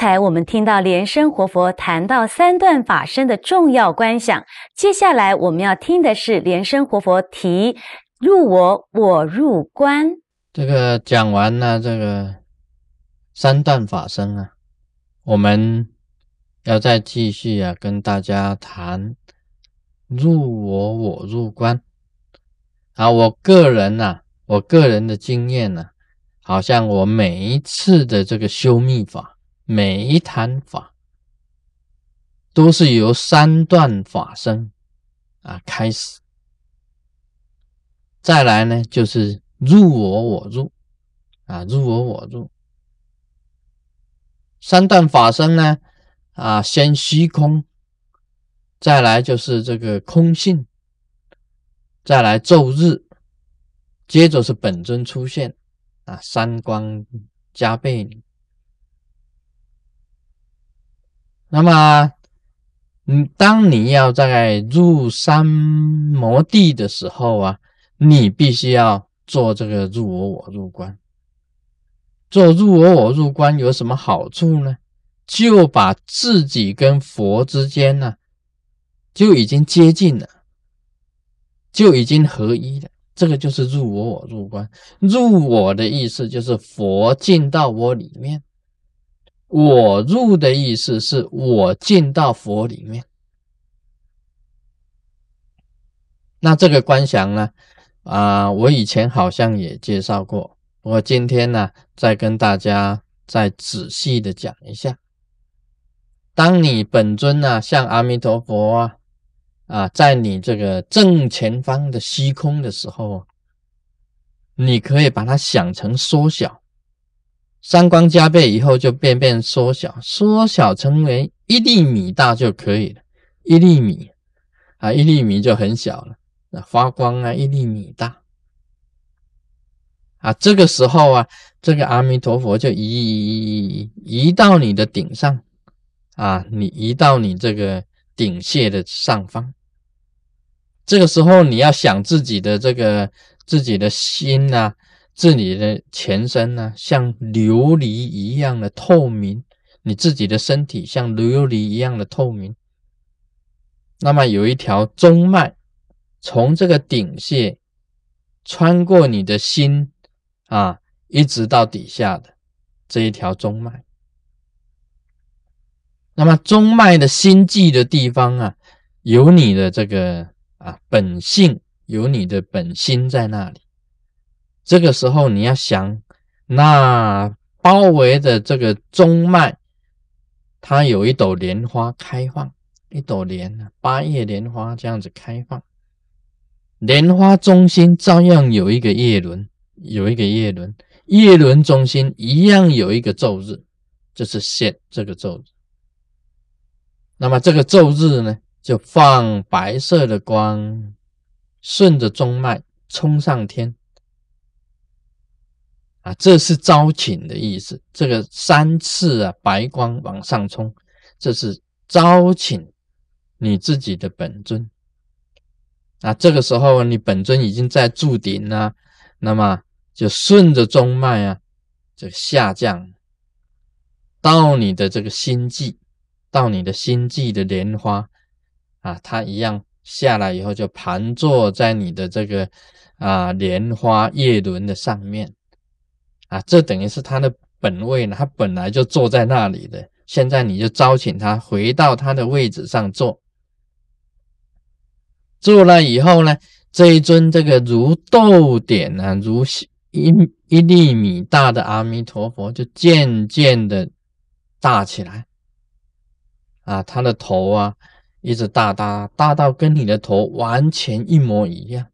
才我们听到莲生活佛谈到三段法身的重要观想，接下来我们要听的是莲生活佛提入我我入观。这个讲完了这个三段法身啊，我们要再继续啊跟大家谈入我我入观啊。我个人呐，我个人的经验呢，好像我每一次的这个修密法。每一坛法都是由三段法身啊开始，再来呢就是入我我入啊入我我入三段法身呢啊先虚空，再来就是这个空性，再来昼日，接着是本尊出现啊三光加倍。那么，嗯，当你要在入三摩地的时候啊，你必须要做这个入我我入观。做入我我入观有什么好处呢？就把自己跟佛之间呢，就已经接近了，就已经合一了。这个就是入我我入观。入我的意思就是佛进到我里面。我入的意思是我进到佛里面，那这个观想呢？啊，我以前好像也介绍过，我今天呢再跟大家再仔细的讲一下。当你本尊呢像阿弥陀佛啊啊，在你这个正前方的虚空的时候，你可以把它想成缩小。三光加倍以后，就变变缩小，缩小成为一粒米大就可以了。一粒米啊，一粒米就很小了。那发光啊，一粒米大啊。这个时候啊，这个阿弥陀佛就移移移到你的顶上啊，你移到你这个顶穴的上方。这个时候你要想自己的这个自己的心呐。自己的前身呢，像琉璃一样的透明；你自己的身体像琉璃一样的透明。那么有一条中脉，从这个顶穴穿过你的心啊，一直到底下的这一条中脉。那么中脉的心际的地方啊，有你的这个啊本性，有你的本心在那里。这个时候你要想，那包围的这个中脉，它有一朵莲花开放，一朵莲八叶莲花这样子开放，莲花中心照样有一个叶轮，有一个叶轮，叶轮中心一样有一个昼日，就是现这个昼日。那么这个昼日呢，就放白色的光，顺着中脉冲上天。啊，这是招请的意思。这个三次啊，白光往上冲，这是招请你自己的本尊。啊，这个时候你本尊已经在柱顶了，那么就顺着中脉啊，就下降到你的这个心际，到你的心际的莲花啊，它一样下来以后就盘坐在你的这个啊莲花叶轮的上面。啊，这等于是他的本位呢，他本来就坐在那里的，现在你就招请他回到他的位置上坐。坐了以后呢，这一尊这个如豆点啊，如一一粒米大的阿弥陀佛就渐渐的大起来。啊，他的头啊，一直大大大到跟你的头完全一模一样。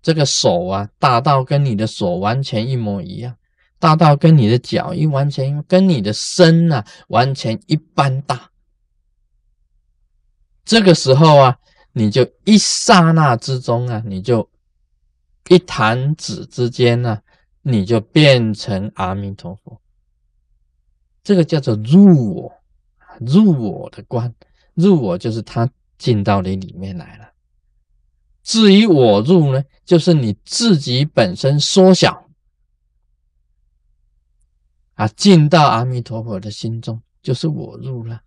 这个手啊，大到跟你的手完全一模一样。大到跟你的脚一完全跟你的身啊完全一般大，这个时候啊，你就一刹那之中啊，你就一弹指之间呢，你就变成阿弥陀佛。这个叫做入我，入我的观，入我就是他进到你里面来了。至于我入呢，就是你自己本身缩小。啊，进到阿弥陀佛的心中，就是我入了。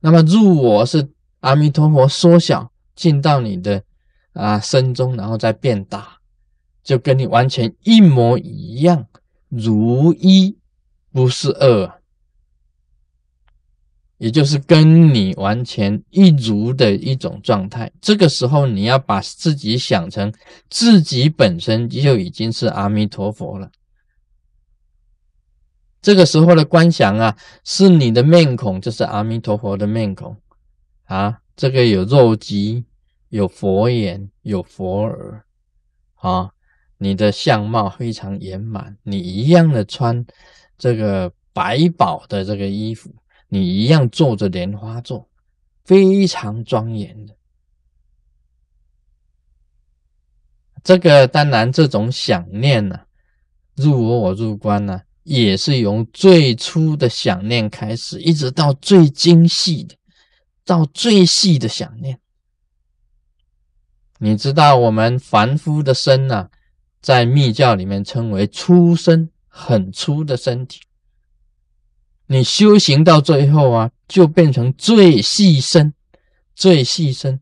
那么入我是阿弥陀佛缩小进到你的啊身中，然后再变大，就跟你完全一模一样，如一不是二，也就是跟你完全一如的一种状态。这个时候，你要把自己想成自己本身就已经是阿弥陀佛了。这个时候的观想啊，是你的面孔，就是阿弥陀佛的面孔啊。这个有肉肌，有佛眼，有佛耳啊。你的相貌非常圆满，你一样的穿这个百宝的这个衣服，你一样坐着莲花座，非常庄严的。这个当然，这种想念呢，入我我入观呢。也是由最初的想念开始，一直到最精细的，到最细的想念。你知道，我们凡夫的身呢，在密教里面称为粗身，很粗的身体。你修行到最后啊，就变成最细身，最细身。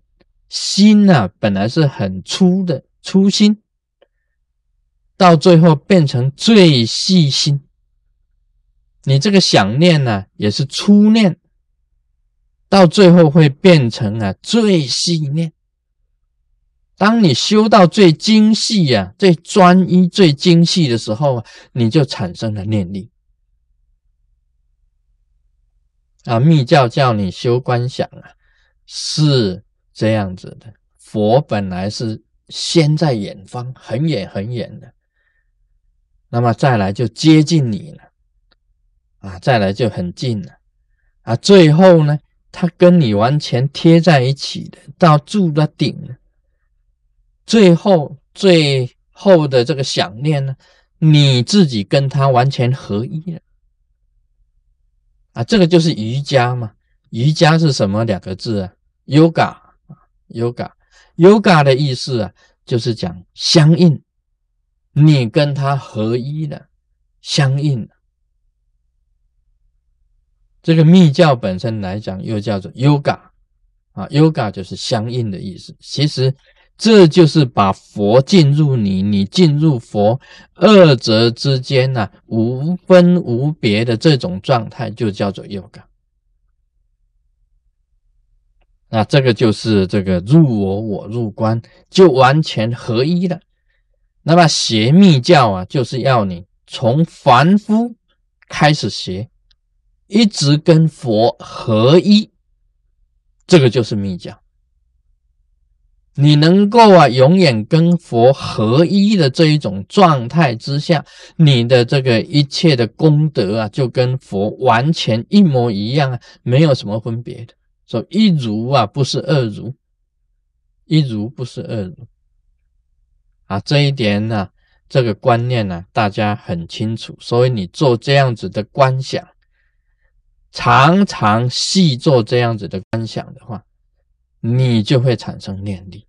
心呐，本来是很粗的粗心，到最后变成最细心。你这个想念呢，也是初念，到最后会变成啊最细念。当你修到最精细呀、最专一、最精细的时候，你就产生了念力。啊，密教叫你修观想啊，是这样子的。佛本来是先在远方，很远很远的，那么再来就接近你了。啊，再来就很近了，啊，最后呢，他跟你完全贴在一起的，到住的顶，最后最后的这个想念呢，你自己跟他完全合一了，啊，这个就是瑜伽嘛，瑜伽是什么两个字啊？yoga 啊，yoga，yoga 的意思啊，就是讲相应，你跟他合一了，相应了。这个密教本身来讲，又叫做 yoga 啊，yoga 就是相应的意思。其实这就是把佛进入你，你进入佛，二者之间呢无分无别的这种状态，就叫做 yoga。那这个就是这个入我，我入观，就完全合一了。那么学密教啊，就是要你从凡夫开始学。一直跟佛合一，这个就是密教。你能够啊，永远跟佛合一的这一种状态之下，你的这个一切的功德啊，就跟佛完全一模一样啊，没有什么分别的。说一如啊，不是二如，一如不是二如啊，这一点呢，这个观念呢，大家很清楚。所以你做这样子的观想。常常细做这样子的观想的话，你就会产生念力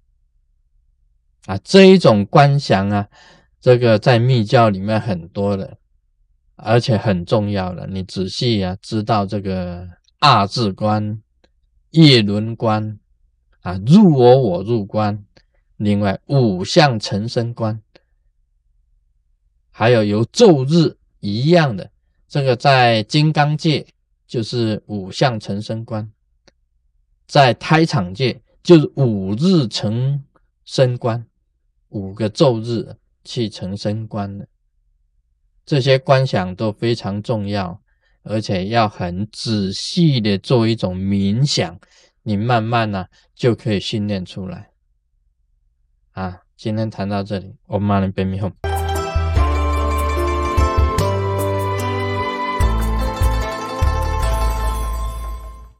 啊！这一种观想啊，这个在密教里面很多的，而且很重要的。你仔细啊，知道这个二字观、叶轮观啊，入我我入观，另外五相成身观，还有由昼日一样的这个在金刚界。就是五相成身观，在胎场界就是五日成身观，五个昼日去成身观的这些观想都非常重要，而且要很仔细的做一种冥想，你慢慢呢就可以训练出来。啊，今天谈到这里，我们马上变迷糊。